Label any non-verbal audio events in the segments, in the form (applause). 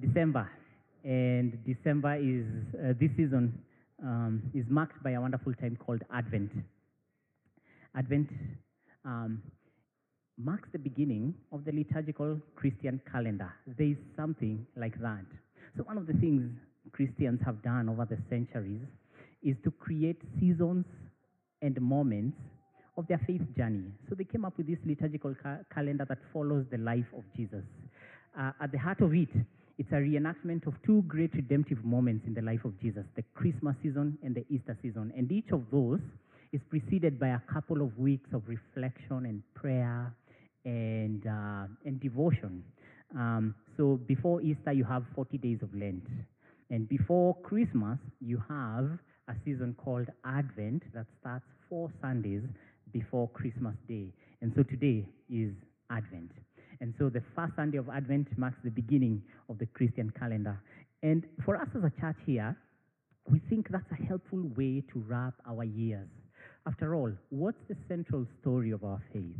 December, and December is uh, this season um, is marked by a wonderful time called Advent. Advent um, marks the beginning of the liturgical Christian calendar. There is something like that. So, one of the things Christians have done over the centuries is to create seasons and moments of their faith journey. So, they came up with this liturgical ca- calendar that follows the life of Jesus. Uh, at the heart of it, it's a reenactment of two great redemptive moments in the life of Jesus the Christmas season and the Easter season. And each of those is preceded by a couple of weeks of reflection and prayer and, uh, and devotion. Um, so before Easter, you have 40 days of Lent. And before Christmas, you have a season called Advent that starts four Sundays before Christmas Day. And so today is Advent. And so the first Sunday of Advent marks the beginning of the Christian calendar. And for us as a church here, we think that's a helpful way to wrap our years. After all, what's the central story of our faith?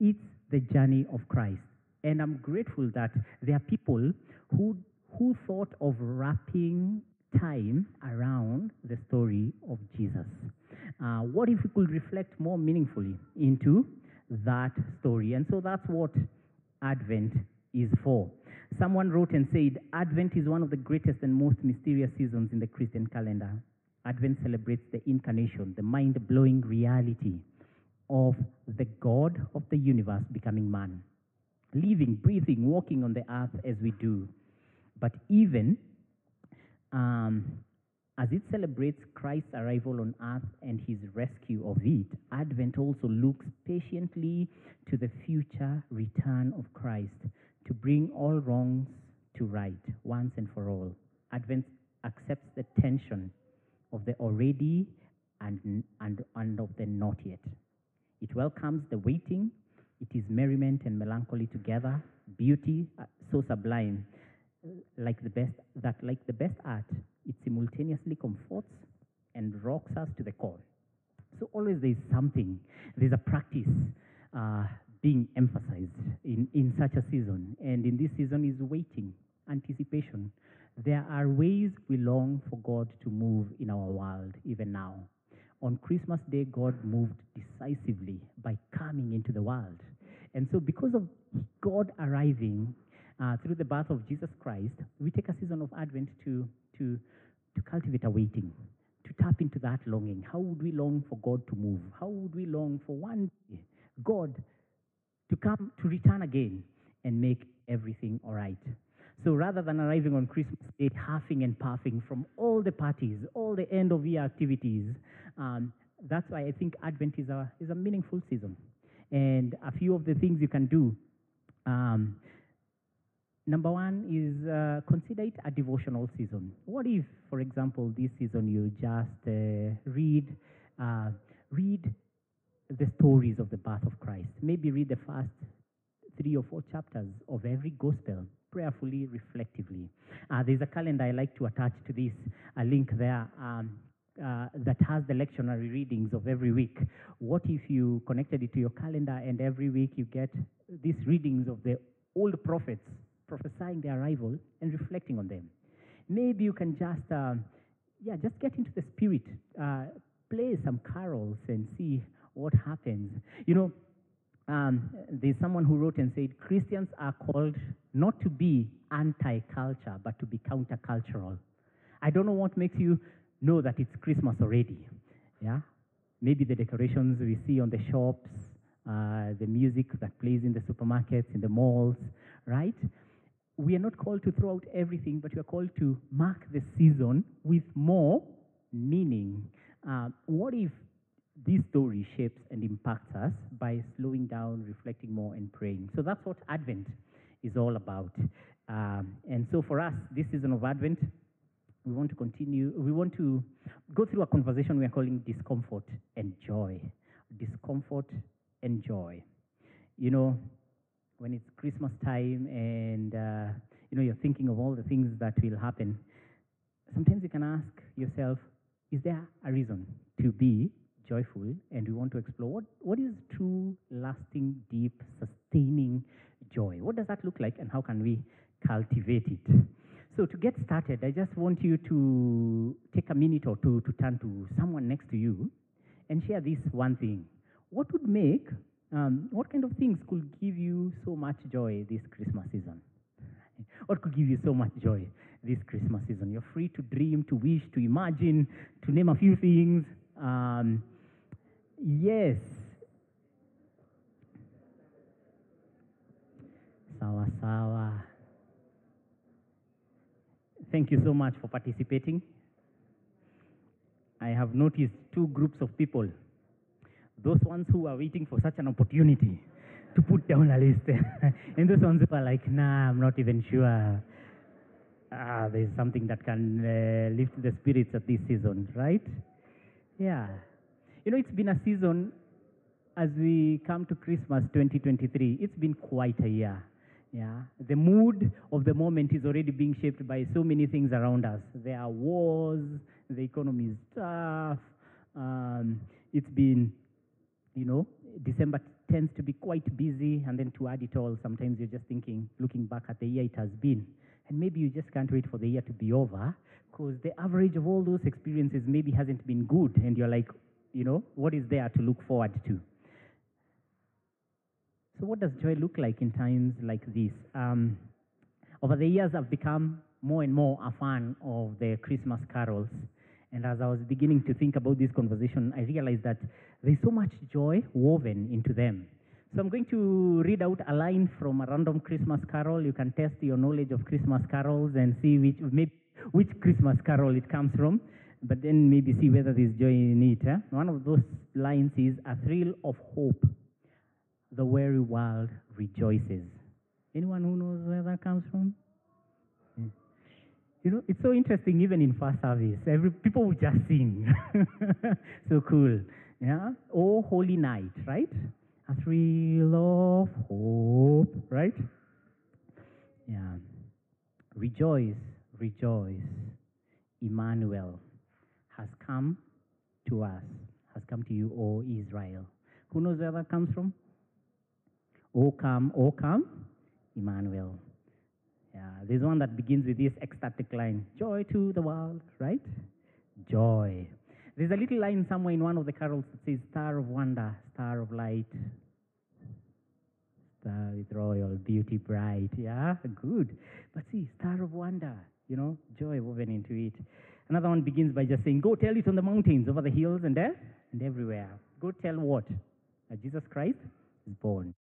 It's the journey of Christ. And I'm grateful that there are people who, who thought of wrapping time around the story of Jesus. Uh, what if we could reflect more meaningfully into that story? And so that's what Advent is for. Someone wrote and said, Advent is one of the greatest and most mysterious seasons in the Christian calendar. Advent celebrates the incarnation, the mind blowing reality of the God of the universe becoming man, living, breathing, walking on the earth as we do. But even um, as it celebrates Christ's arrival on earth and his rescue of it, Advent also looks patiently to the future return of Christ to bring all wrongs to right once and for all. Advent accepts the tension of the already and, and, and of the not yet. It welcomes the waiting. It is merriment and melancholy together, beauty uh, so sublime, like the best that like the best art it simultaneously comforts and rocks us to the core. So always there's something, there's a practice uh, being emphasized in, in such a season. And in this season is waiting, anticipation. There are ways we long for God to move in our world, even now. On Christmas Day, God moved decisively by coming into the world. And so, because of God arriving uh, through the birth of Jesus Christ, we take a season of Advent to, to, to cultivate a waiting, to tap into that longing. How would we long for God to move? How would we long for one day God to come, to return again and make everything all right? So rather than arriving on Christmas Day huffing and puffing from all the parties, all the end of year activities, um, that's why I think Advent is a, is a meaningful season. And a few of the things you can do. Um, Number one is uh, consider it a devotional season. What if, for example, this season you just uh, read uh, read the stories of the birth of Christ? Maybe read the first three or four chapters of every gospel prayerfully, reflectively. Uh, there's a calendar I like to attach to this, a link there. Um, uh, that has the lectionary readings of every week. What if you connected it to your calendar and every week you get these readings of the old prophets prophesying their arrival and reflecting on them. Maybe you can just, uh, yeah, just get into the spirit, uh, play some carols and see what happens. You know, um, there's someone who wrote and said Christians are called not to be anti culture, but to be countercultural. I don't know what makes you know that it's Christmas already. Yeah? Maybe the decorations we see on the shops, uh, the music that plays in the supermarkets, in the malls, right? We are not called to throw out everything, but we are called to mark the season with more meaning. Uh, what if this story shapes and impacts us by slowing down, reflecting more, and praying? So that's what Advent is all about. Um, and so for us, this season of Advent, we want to continue, we want to go through a conversation we are calling discomfort and joy. Discomfort and joy. You know, when it's Christmas time and uh, you know you're thinking of all the things that will happen, sometimes you can ask yourself, is there a reason to be joyful? And we want to explore what, what is true, lasting, deep, sustaining joy? What does that look like, and how can we cultivate it. So to get started, I just want you to take a minute or two to turn to someone next to you and share this one thing. What would make, um, what kind of things could give you so much joy this Christmas season? What could give you so much joy this Christmas season? You're free to dream, to wish, to imagine, to name a few things. Um, yes. Sawa sawa. Thank you so much for participating. I have noticed two groups of people. Those ones who are waiting for such an opportunity to put down a list. (laughs) and those ones who are like, nah, I'm not even sure. Ah, there's something that can uh, lift the spirits at this season, right? Yeah. You know, it's been a season as we come to Christmas 2023. It's been quite a year. Yeah. The mood of the moment is already being shaped by so many things around us. There are wars, the economy is tough. Um, it's been, you know, December tends to be quite busy, and then to add it all, sometimes you're just thinking, looking back at the year it has been, and maybe you just can't wait for the year to be over, because the average of all those experiences maybe hasn't been good, and you're like, you know, what is there to look forward to? So, what does joy look like in times like this? Um, over the years, I've become more and more a fan of the Christmas carols. And as I was beginning to think about this conversation, I realized that there's so much joy woven into them. So I'm going to read out a line from a random Christmas carol. You can test your knowledge of Christmas carols and see which, maybe, which Christmas carol it comes from, but then maybe see whether there's joy in it. One of those lines is a thrill of hope. The weary world rejoices. Anyone who knows where that comes from? You know, it's so interesting even in first service. Every people will just sing. (laughs) so cool. Yeah? Oh holy night, right? A thrill of hope, right? Yeah. Rejoice, rejoice. Emmanuel has come to us, has come to you, O Israel. Who knows where that comes from? O come, O come, Emmanuel. Yeah, there's one that begins with this ecstatic line Joy to the world, right? Joy. There's a little line somewhere in one of the carols that says, Star of wonder, star of light, star with royal beauty bright. Yeah, good. But see, star of wonder, you know, joy woven into it. Another one begins by just saying, Go tell it on the mountains, over the hills, and there, and everywhere. Go tell what? That Jesus Christ is born.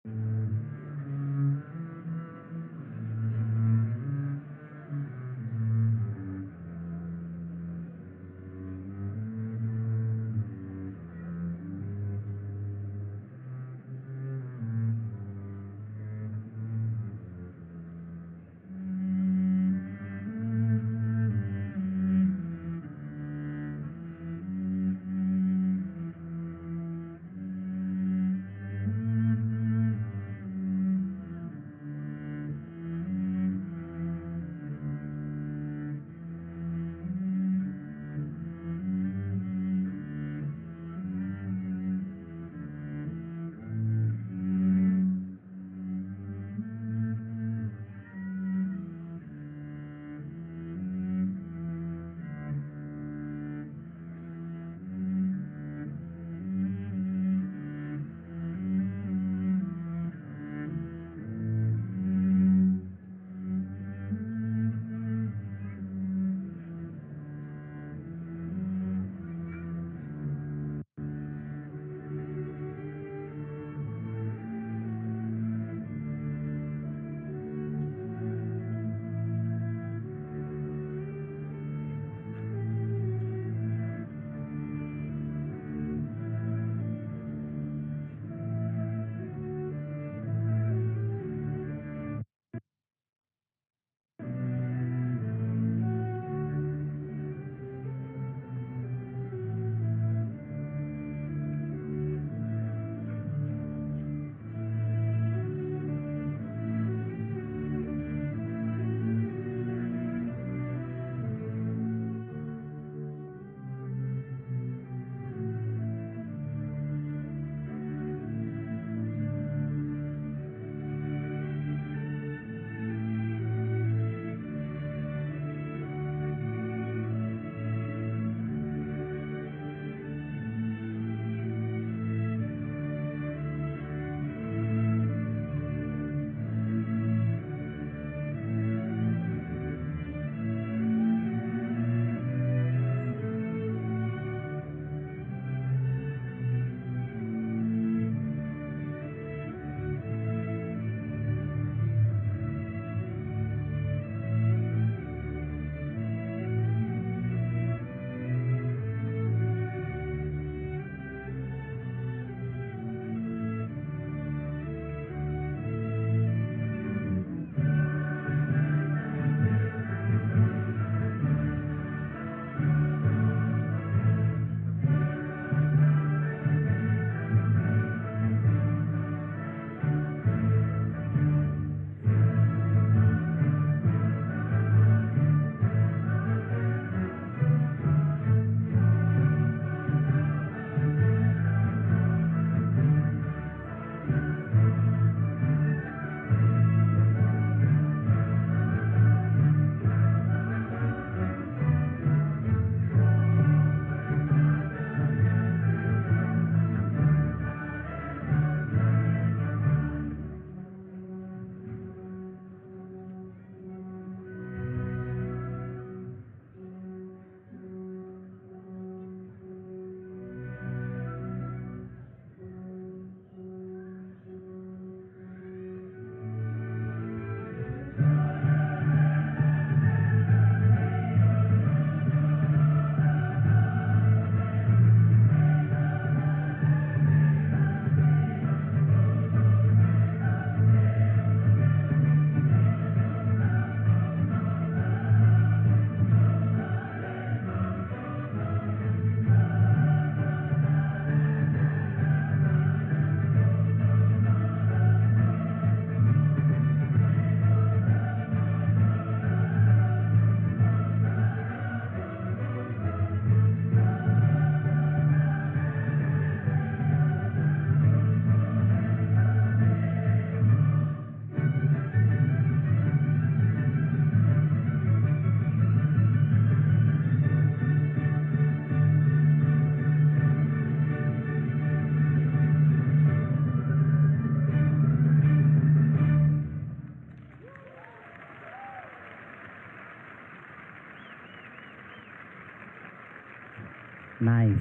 Nice.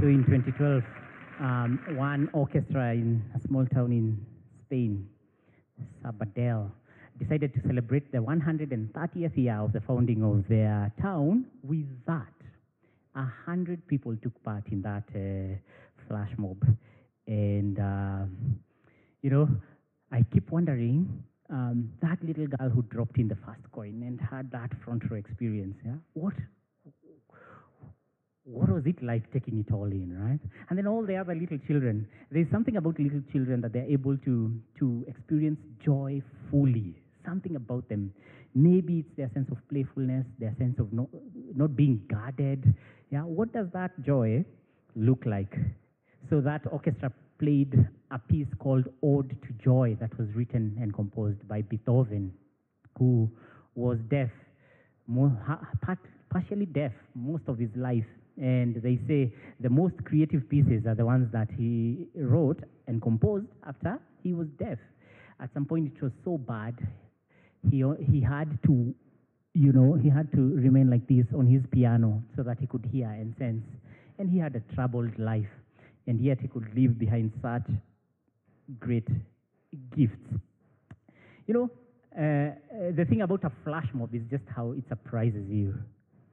So in 2012, um, one orchestra in a small town in Spain, Sabadell, decided to celebrate the 130th year of the founding of their town with that. A hundred people took part in that uh, flash mob. And, um, you know, I keep wondering um, that little girl who dropped in the first coin and had that front row experience, yeah? What, what was it like taking it all in, right? And then all the other little children. There's something about little children that they're able to, to experience joy fully. Something about them. Maybe it's their sense of playfulness, their sense of not, not being guarded. Yeah, what does that joy look like? So that orchestra played a piece called Ode to Joy that was written and composed by Beethoven, who was deaf, more, partially deaf most of his life. And they say the most creative pieces are the ones that he wrote and composed after he was deaf. At some point, it was so bad, he, he had to, you know, he had to remain like this on his piano so that he could hear and sense. And he had a troubled life and yet he could leave behind such great gifts. You know, uh, uh, the thing about a flash mob is just how it surprises you.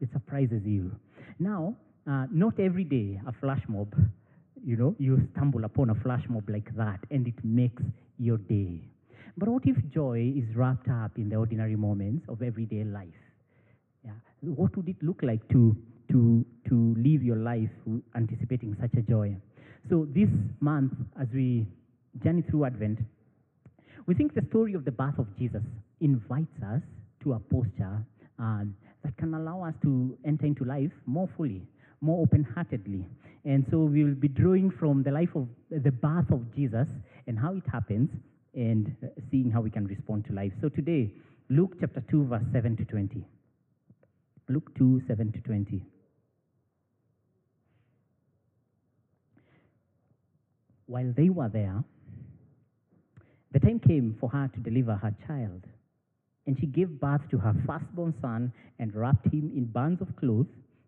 It surprises you. Now, uh, not every day a flash mob, you know, you stumble upon a flash mob like that and it makes your day. But what if joy is wrapped up in the ordinary moments of everyday life? Yeah. What would it look like to, to, to live your life anticipating such a joy? So this month, as we journey through Advent, we think the story of the birth of Jesus invites us to a posture um, that can allow us to enter into life more fully, more open-heartedly. And so we will be drawing from the life of the birth of Jesus and how it happens and uh, seeing how we can respond to life. So today, Luke chapter 2, verse 7 to 20. Luke 2, 7 to 20. while they were there, the time came for her to deliver her child. And she gave birth to her firstborn son and wrapped him in bands of cloth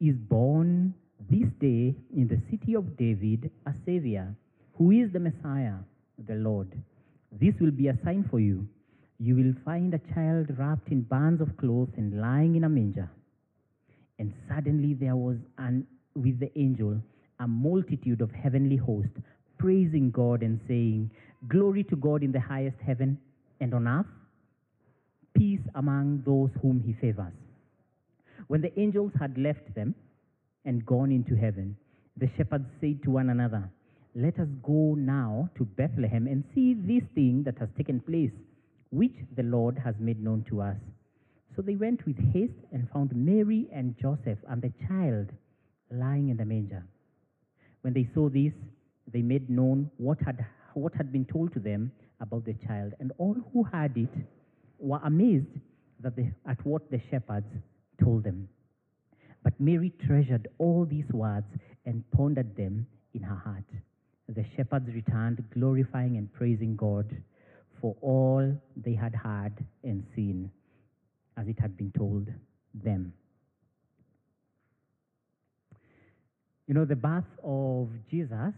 is born this day in the city of David a Savior, who is the Messiah, the Lord. This will be a sign for you. You will find a child wrapped in bands of cloth and lying in a manger. And suddenly there was an, with the angel a multitude of heavenly hosts praising God and saying, Glory to God in the highest heaven and on earth, peace among those whom he favors. When the angels had left them and gone into heaven, the shepherds said to one another, Let us go now to Bethlehem and see this thing that has taken place, which the Lord has made known to us. So they went with haste and found Mary and Joseph and the child lying in the manger. When they saw this, they made known what had, what had been told to them about the child, and all who heard it were amazed that at what the shepherds told them. But Mary treasured all these words and pondered them in her heart. The shepherds returned, glorifying and praising God for all they had heard and seen, as it had been told them. You know, the birth of Jesus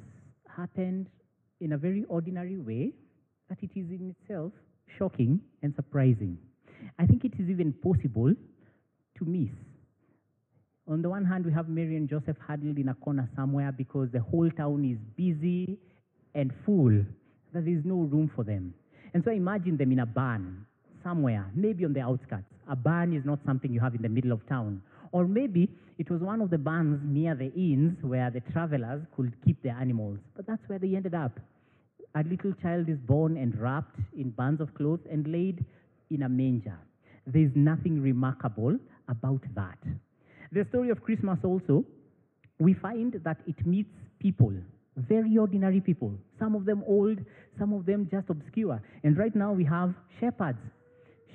happened in a very ordinary way that it is in itself shocking and surprising. I think it is even possible to miss. On the one hand, we have Mary and Joseph huddled in a corner somewhere because the whole town is busy and full, there is no room for them. And so I imagine them in a barn somewhere, maybe on the outskirts. A barn is not something you have in the middle of town. Or maybe it was one of the barns near the inns where the travelers could keep their animals. But that's where they ended up. A little child is born and wrapped in bands of cloth and laid in a manger. There's nothing remarkable about that. The story of Christmas also, we find that it meets people, very ordinary people, some of them old, some of them just obscure. And right now we have shepherds.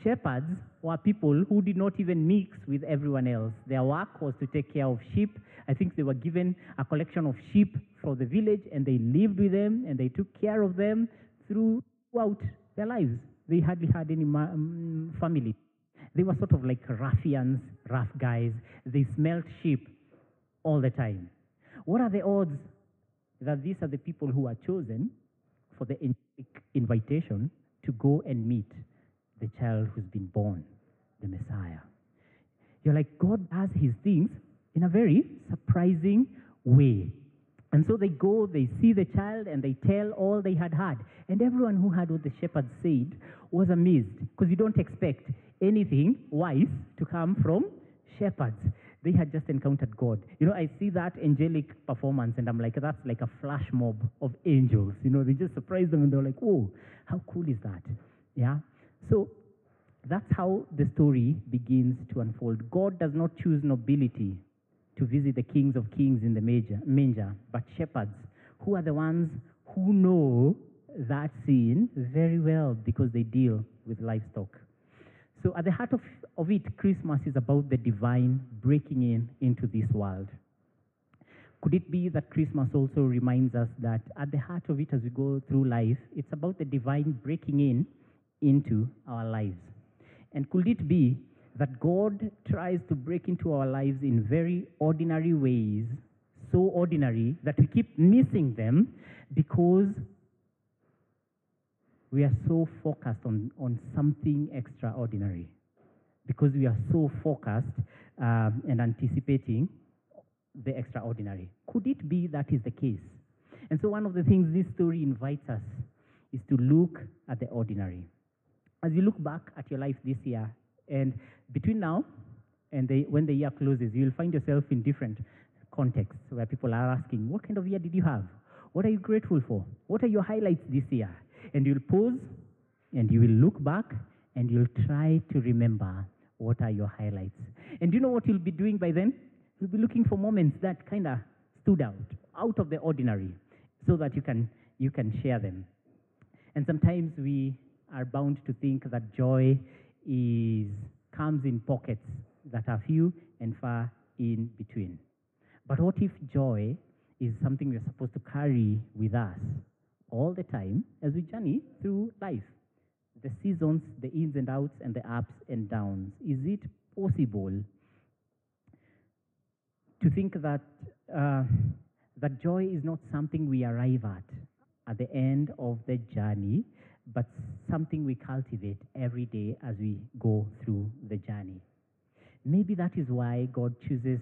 Shepherds were people who did not even mix with everyone else. Their work was to take care of sheep. I think they were given a collection of sheep for the village and they lived with them and they took care of them throughout their lives. They hardly had any um, family. They were sort of like ruffians, rough guys. They smelt sheep all the time. What are the odds that these are the people who are chosen for the invitation to go and meet the child who's been born, the Messiah? You're like, God does his things in a very surprising way. And so they go, they see the child, and they tell all they had heard. And everyone who heard what the shepherds said was amazed, because you don't expect anything wise to come from shepherds. They had just encountered God. You know, I see that angelic performance, and I'm like, that's like a flash mob of angels. You know, they just surprised them, and they're like, oh, how cool is that? Yeah? So that's how the story begins to unfold. God does not choose nobility to visit the kings of kings in the major, manger, but shepherds, who are the ones who know that scene very well because they deal with livestock. So, at the heart of, of it, Christmas is about the divine breaking in into this world. Could it be that Christmas also reminds us that at the heart of it, as we go through life, it's about the divine breaking in into our lives? And could it be that God tries to break into our lives in very ordinary ways, so ordinary that we keep missing them because we are so focused on, on something extraordinary, because we are so focused um, and anticipating the extraordinary. Could it be that is the case? And so, one of the things this story invites us is to look at the ordinary. As you look back at your life this year, and between now and the, when the year closes, you'll find yourself in different contexts where people are asking, What kind of year did you have? What are you grateful for? What are your highlights this year? And you'll pause and you will look back and you'll try to remember what are your highlights. And do you know what you'll be doing by then? You'll be looking for moments that kind of stood out, out of the ordinary, so that you can, you can share them. And sometimes we are bound to think that joy is, comes in pockets that are few and far in between. But what if joy is something we're supposed to carry with us all the time as we journey through life? The seasons, the ins and outs, and the ups and downs. Is it possible to think that, uh, that joy is not something we arrive at at the end of the journey, but something we cultivate every day as we go through the journey. Maybe that is why God chooses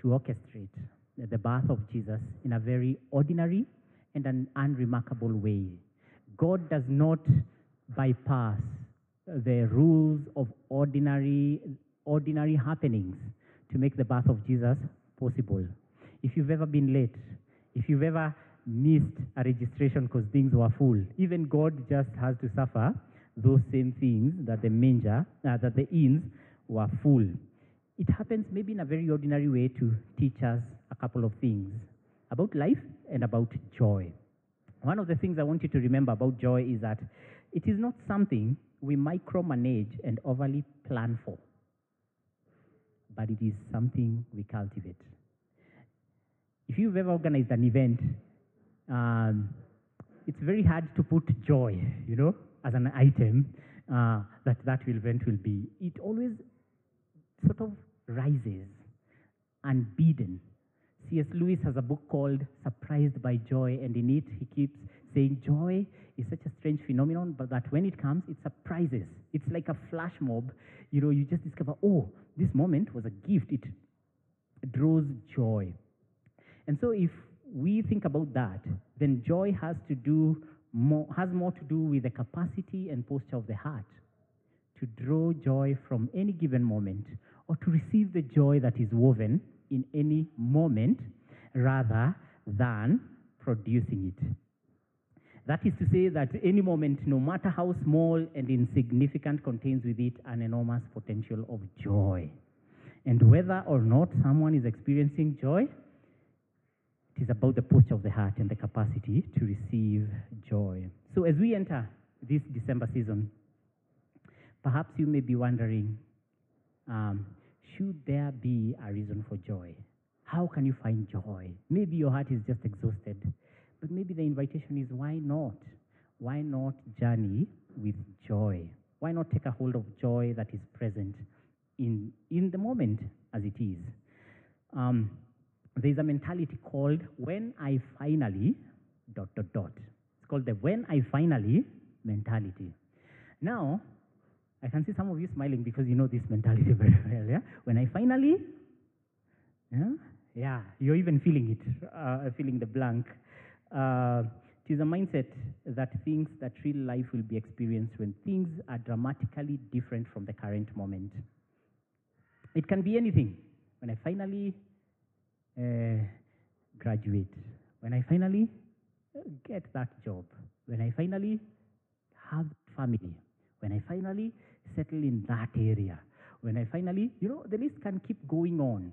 to orchestrate the birth of Jesus in a very ordinary and an unremarkable way. God does not bypass the rules of ordinary, ordinary happenings to make the birth of Jesus possible. If you've ever been late, if you've ever missed a registration because things were full. Even God just has to suffer those same things that the manger, uh, that the inns were full. It happens maybe in a very ordinary way to teach us a couple of things about life and about joy. One of the things I want you to remember about joy is that it is not something we micromanage and overly plan for, but it is something we cultivate. If you've ever organized an event um, it's very hard to put joy, you know, as an item uh, that that event will be. It always sort of rises unbidden. C.S. Lewis has a book called Surprised by Joy, and in it he keeps saying joy is such a strange phenomenon, but that when it comes, it surprises. It's like a flash mob. You know, you just discover, oh, this moment was a gift. It draws joy. And so if we think about that, then joy has to do more, has more to do with the capacity and posture of the heart to draw joy from any given moment or to receive the joy that is woven in any moment rather than producing it. That is to say that any moment, no matter how small and insignificant, contains with it an enormous potential of joy. And whether or not someone is experiencing joy, it is about the posture of the heart and the capacity to receive joy. So as we enter this December season, perhaps you may be wondering, um, should there be a reason for joy? How can you find joy? Maybe your heart is just exhausted, but maybe the invitation is why not? Why not journey with joy? Why not take a hold of joy that is present in, in the moment as it is? Um, there's a mentality called when I finally, dot, dot, dot. It's called the when I finally mentality. Now, I can see some of you smiling because you know this mentality (laughs) very well, yeah? When I finally, yeah, yeah you're even feeling it, uh, feeling the blank. Uh, it is a mindset that thinks that real life will be experienced when things are dramatically different from the current moment. It can be anything. When I finally uh, graduate, when I finally get that job, when I finally have family, when I finally settle in that area, when I finally, you know, the list can keep going on.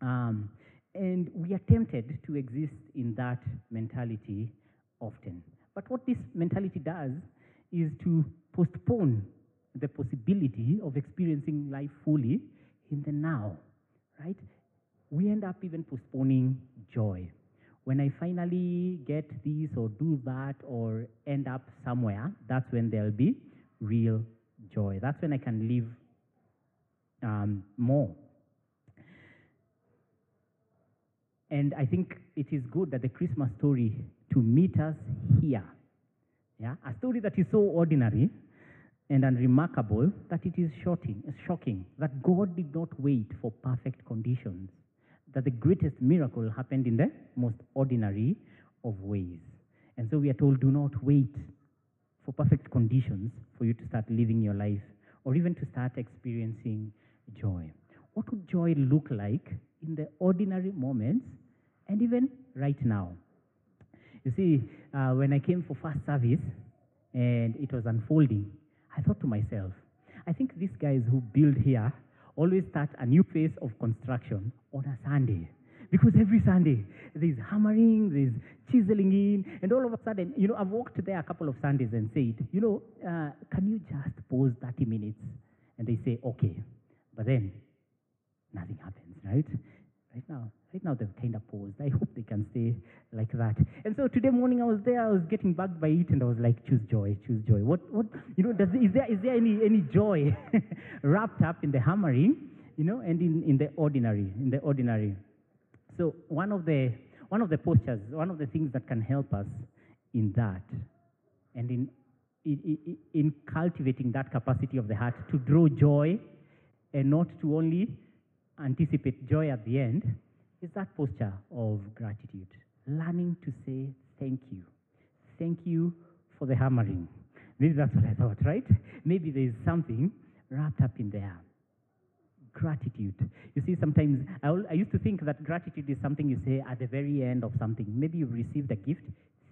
Um, and we are tempted to exist in that mentality often. But what this mentality does is to postpone the possibility of experiencing life fully in the now, right? We end up even postponing joy. When I finally get this or do that or end up somewhere, that's when there'll be real joy. That's when I can live um, more. And I think it is good that the Christmas story to meet us here. Yeah, a story that is so ordinary and unremarkable that it is shocking, shocking that God did not wait for perfect conditions, that the greatest miracle happened in the most ordinary of ways. And so we are told, do not wait for perfect conditions for you to start living your life or even to start experiencing joy. What would joy look like in the ordinary moments and even right now? You see, uh, when I came for first service and it was unfolding, I thought to myself, I think these guys who build here always start a new phase of construction on a Sunday. Because every Sunday there's hammering, there's chiseling in, and all of a sudden, you know, I've walked there a couple of Sundays and said, you know, uh, can you just pause 30 minutes? And they say, okay. But then nothing happens, right? Right now, right now they've kind of paused. I hope they can stay like that. And so today morning I was there, I was getting bugged by it, and I was like, choose joy, choose joy. What, what, you know, does, is there, is there any, any joy (laughs) wrapped up in the hammering, you know, and in, in the ordinary, in the ordinary? So one of the, one of the postures, one of the things that can help us in that, and in, in, in cultivating that capacity of the heart to draw joy and not to only anticipate joy at the end is that posture of gratitude. Learning to say thank you. Thank you for the hammering. Maybe that's what I thought, right? Maybe there's something wrapped up in there. Gratitude. You see, sometimes I, I used to think that gratitude is something you say at the very end of something. Maybe you've received a gift,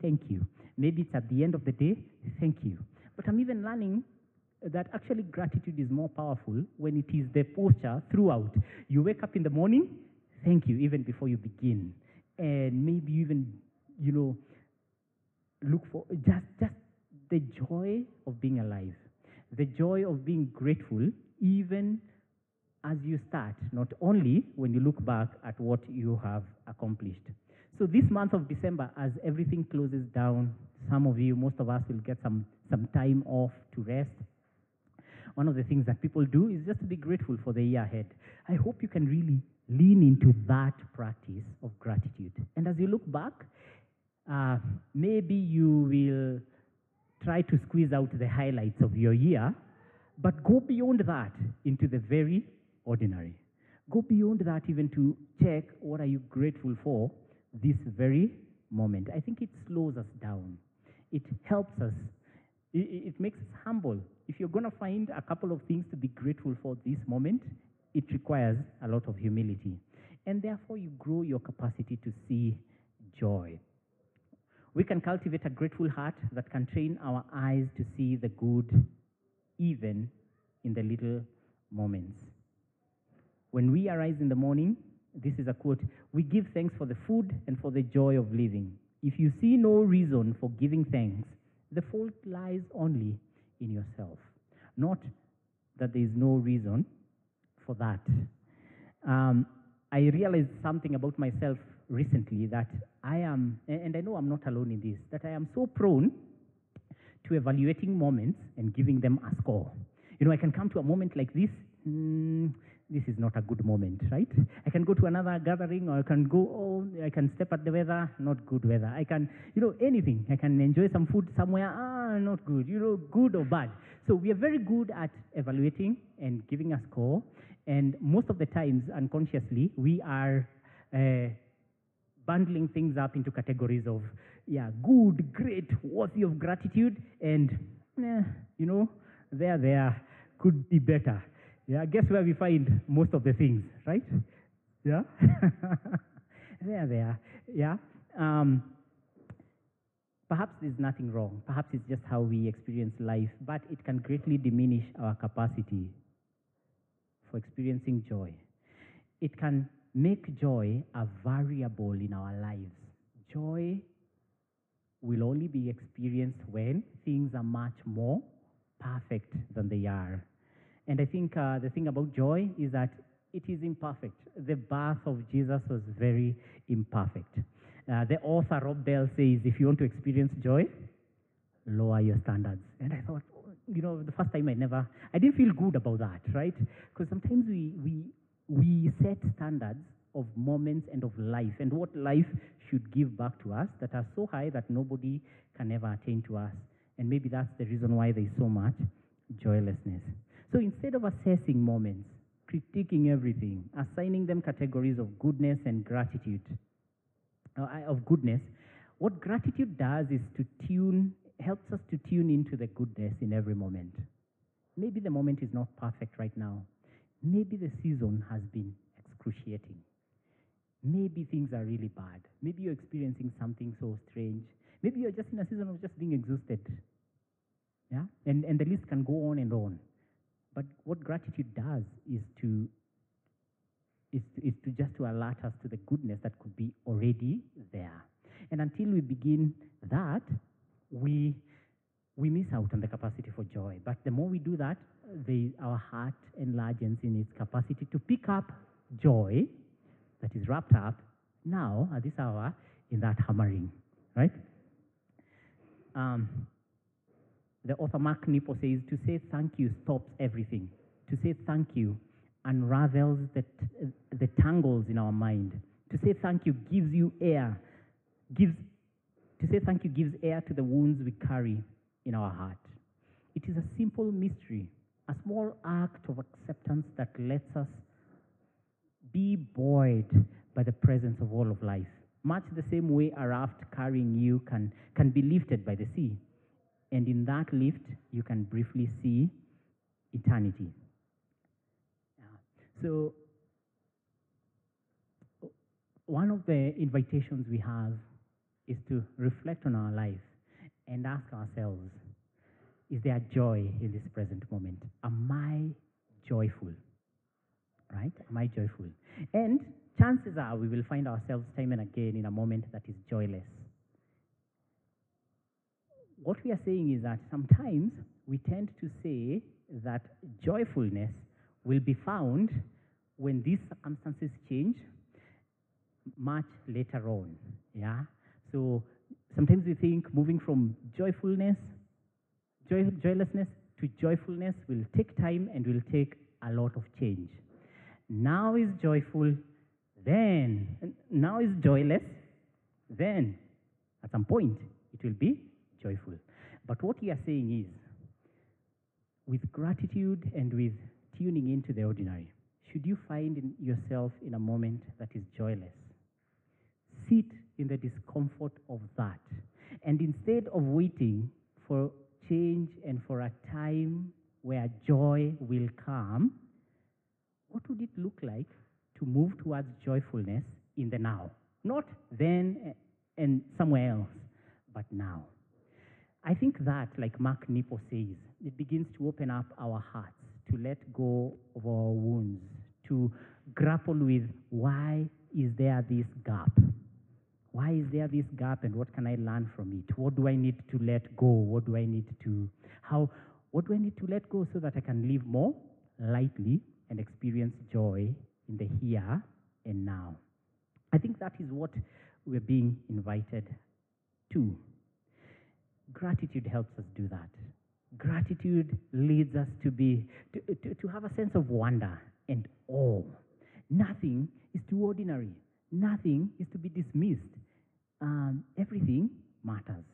thank you. Maybe it's at the end of the day, thank you. But I'm even learning that actually gratitude is more powerful when it is the posture throughout. You wake up in the morning, thank you, even before you begin. And maybe even, you know, look for just, just the joy of being alive, the joy of being grateful, even as you start, not only when you look back at what you have accomplished. So this month of December, as everything closes down, some of you, most of us will get some, some time off to rest, one of the things that people do is just to be grateful for the year ahead. I hope you can really lean into that practice of gratitude. And as you look back, uh, maybe you will try to squeeze out the highlights of your year, but go beyond that into the very ordinary. Go beyond that even to check what are you grateful for this very moment. I think it slows us down. It helps us it, it makes us humble. If you're going to find a couple of things to be grateful for this moment, it requires a lot of humility. And therefore, you grow your capacity to see joy. We can cultivate a grateful heart that can train our eyes to see the good even in the little moments. When we arise in the morning, this is a quote, we give thanks for the food and for the joy of living. If you see no reason for giving thanks, the fault lies only in yourself, not that there is no reason for that. Um, I realized something about myself recently that I am, and I know I'm not alone in this, that I am so prone to evaluating moments and giving them a score. You know, I can come to a moment like this, mm, this is not a good moment, right? I can go to another gathering or I can go, oh, I can step at the weather, not good weather. I can, you know, anything. I can enjoy some food somewhere, ah, not good, you know, good or bad. So we are very good at evaluating and giving a score. And most of the times, unconsciously, we are uh, bundling things up into categories of, yeah, good, great, worthy of gratitude, and, eh, you know, there, there, could be better. Yeah, guess where we find most of the things, right? Yeah? (laughs) there, there. Yeah? Um, perhaps there's nothing wrong. Perhaps it's just how we experience life, but it can greatly diminish our capacity for experiencing joy. It can make joy a variable in our lives. Joy will only be experienced when things are much more perfect than they are. And I think uh, the thing about joy is that it is imperfect. The birth of Jesus was very imperfect. Uh, the author, Rob Bell, says if you want to experience joy, lower your standards. And I thought, you know, the first time I never, I didn't feel good about that, right? Because sometimes we, we, we set standards of moments and of life and what life should give back to us that are so high that nobody can ever attain to us. And maybe that's the reason why there's so much joylessness. So instead of assessing moments, critiquing everything, assigning them categories of goodness and gratitude, uh, of goodness, what gratitude does is to tune, helps us to tune into the goodness in every moment. Maybe the moment is not perfect right now. Maybe the season has been excruciating. Maybe things are really bad. Maybe you're experiencing something so strange. Maybe you're just in a season of just being exhausted. Yeah? And, and the list can go on and on. But what gratitude does is to is, is to just to alert us to the goodness that could be already there. And until we begin that, we we miss out on the capacity for joy. But the more we do that, the, our heart enlarges in its capacity to pick up joy that is wrapped up now at this hour in that hammering, right? Um, the author Mark Nepo says, to say thank you stops everything. To say thank you unravels the, t- the tangles in our mind. To say thank you gives you air, gives, to say thank you gives air to the wounds we carry in our heart. It is a simple mystery, a small act of acceptance that lets us be buoyed by the presence of all of life. Much the same way a raft carrying you can, can be lifted by the sea. And in that lift, you can briefly see eternity. Yeah. So, one of the invitations we have is to reflect on our life and ask ourselves is there joy in this present moment? Am I joyful? Right? Am I joyful? And chances are we will find ourselves time and again in a moment that is joyless what we are saying is that sometimes we tend to say that joyfulness will be found when these circumstances change much later on. Yeah? So sometimes we think moving from joyfulness, joy, joylessness to joyfulness will take time and will take a lot of change. Now is joyful, then, now is joyless, then at some point it will be joyful. But what we are saying is, with gratitude and with tuning into the ordinary, should you find in yourself in a moment that is joyless, sit in the discomfort of that. And instead of waiting for change and for a time where joy will come, what would it look like to move towards joyfulness in the now? Not then and somewhere else, but now. I think that, like Mark Nepo says, it begins to open up our hearts, to let go of our wounds, to grapple with why is there this gap? Why is there this gap and what can I learn from it? What do I need to let go? What do I need to how what do I need to let go so that I can live more lightly and experience joy in the here and now? I think that is what we're being invited to. Gratitude helps us do that. Gratitude leads us to be to, to, to have a sense of wonder and awe. Nothing is too ordinary. Nothing is to be dismissed. Um, everything matters.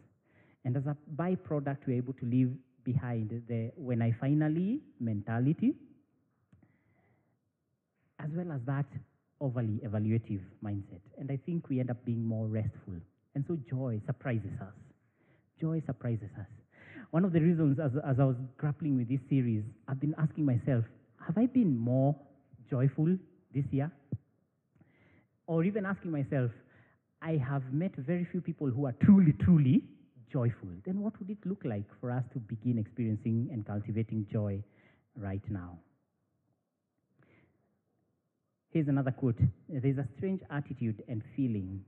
And as a byproduct, we're able to leave behind the when I finally mentality, as well as that overly evaluative mindset. And I think we end up being more restful. And so joy surprises us. Joy surprises us. One of the reasons, as, as I was grappling with this series, I've been asking myself, have I been more joyful this year? Or even asking myself, I have met very few people who are truly, truly joyful. Then what would it look like for us to begin experiencing and cultivating joy right now? Here's another quote There's a strange attitude and feeling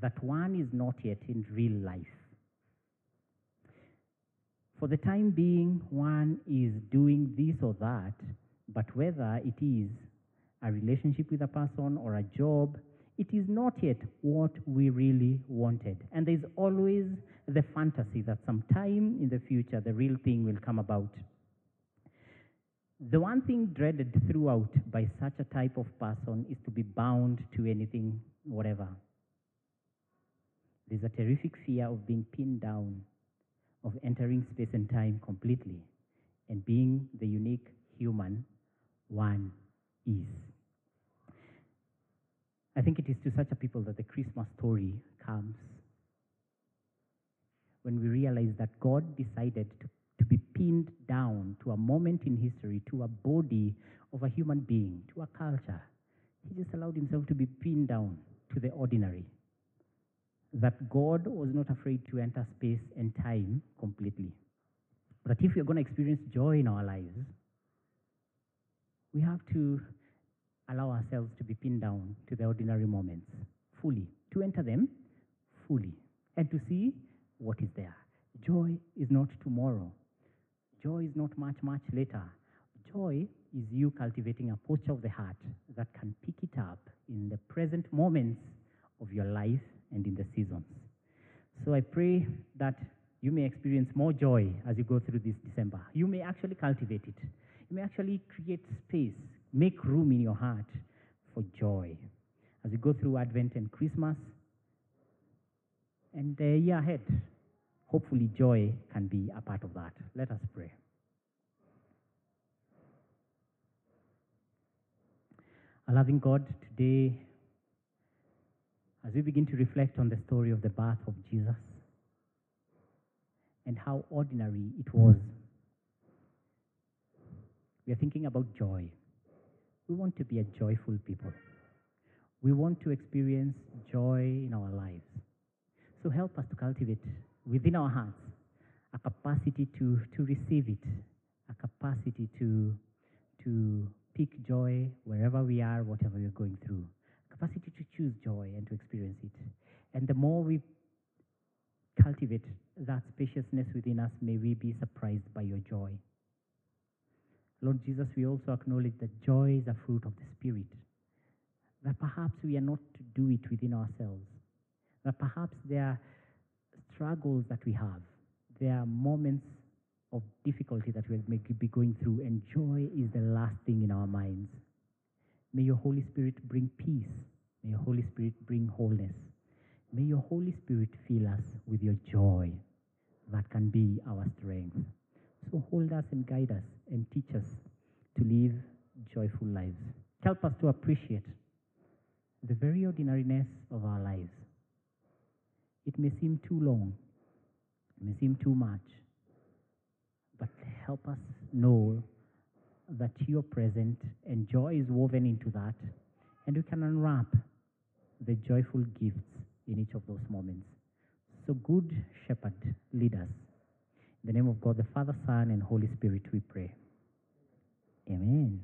that one is not yet in real life. For the time being, one is doing this or that, but whether it is a relationship with a person or a job, it is not yet what we really wanted. And there's always the fantasy that sometime in the future the real thing will come about. The one thing dreaded throughout by such a type of person is to be bound to anything, whatever. There's a terrific fear of being pinned down, of entering space and time completely, and being the unique human one is. I think it is to such a people that the Christmas story comes. When we realize that God decided to to be pinned down to a moment in history, to a body of a human being, to a culture. He just allowed himself to be pinned down to the ordinary. That God was not afraid to enter space and time completely. But if we're going to experience joy in our lives, we have to allow ourselves to be pinned down to the ordinary moments fully, to enter them fully, and to see what is there. Joy is not tomorrow. Joy is not much, much later. Joy is you cultivating a posture of the heart that can pick it up in the present moments of your life and in the seasons. So I pray that you may experience more joy as you go through this December. You may actually cultivate it. You may actually create space, make room in your heart for joy as you go through Advent and Christmas and the year ahead hopefully joy can be a part of that. Let us pray. Our loving God, today, as we begin to reflect on the story of the birth of Jesus and how ordinary it was, we are thinking about joy. We want to be a joyful people. We want to experience joy in our lives. So help us to cultivate within our hearts a capacity to, to receive it, a capacity to, to pick joy wherever we are, whatever we're going through, capacity to choose joy and to experience it. And the more we cultivate that spaciousness within us, may we be surprised by your joy. Lord Jesus, we also acknowledge that joy is a fruit of the Spirit, that perhaps we are not to do it within ourselves, that perhaps there are struggles that we have, there are moments of difficulty that we may be going through, and joy is the last thing in our minds. May your Holy Spirit bring peace. May your Holy Spirit bring wholeness. May your Holy Spirit fill us with your joy that can be our strength. So hold us and guide us and teach us to live joyful lives. Help us to appreciate the very ordinariness of our lives it may seem too long, it may seem too much, but help us know that you're present and joy is woven into that, and we can unwrap the joyful gifts in each of those moments. So, good shepherd, lead us. In the name of God, the Father, Son, and Holy Spirit, we pray. Amen.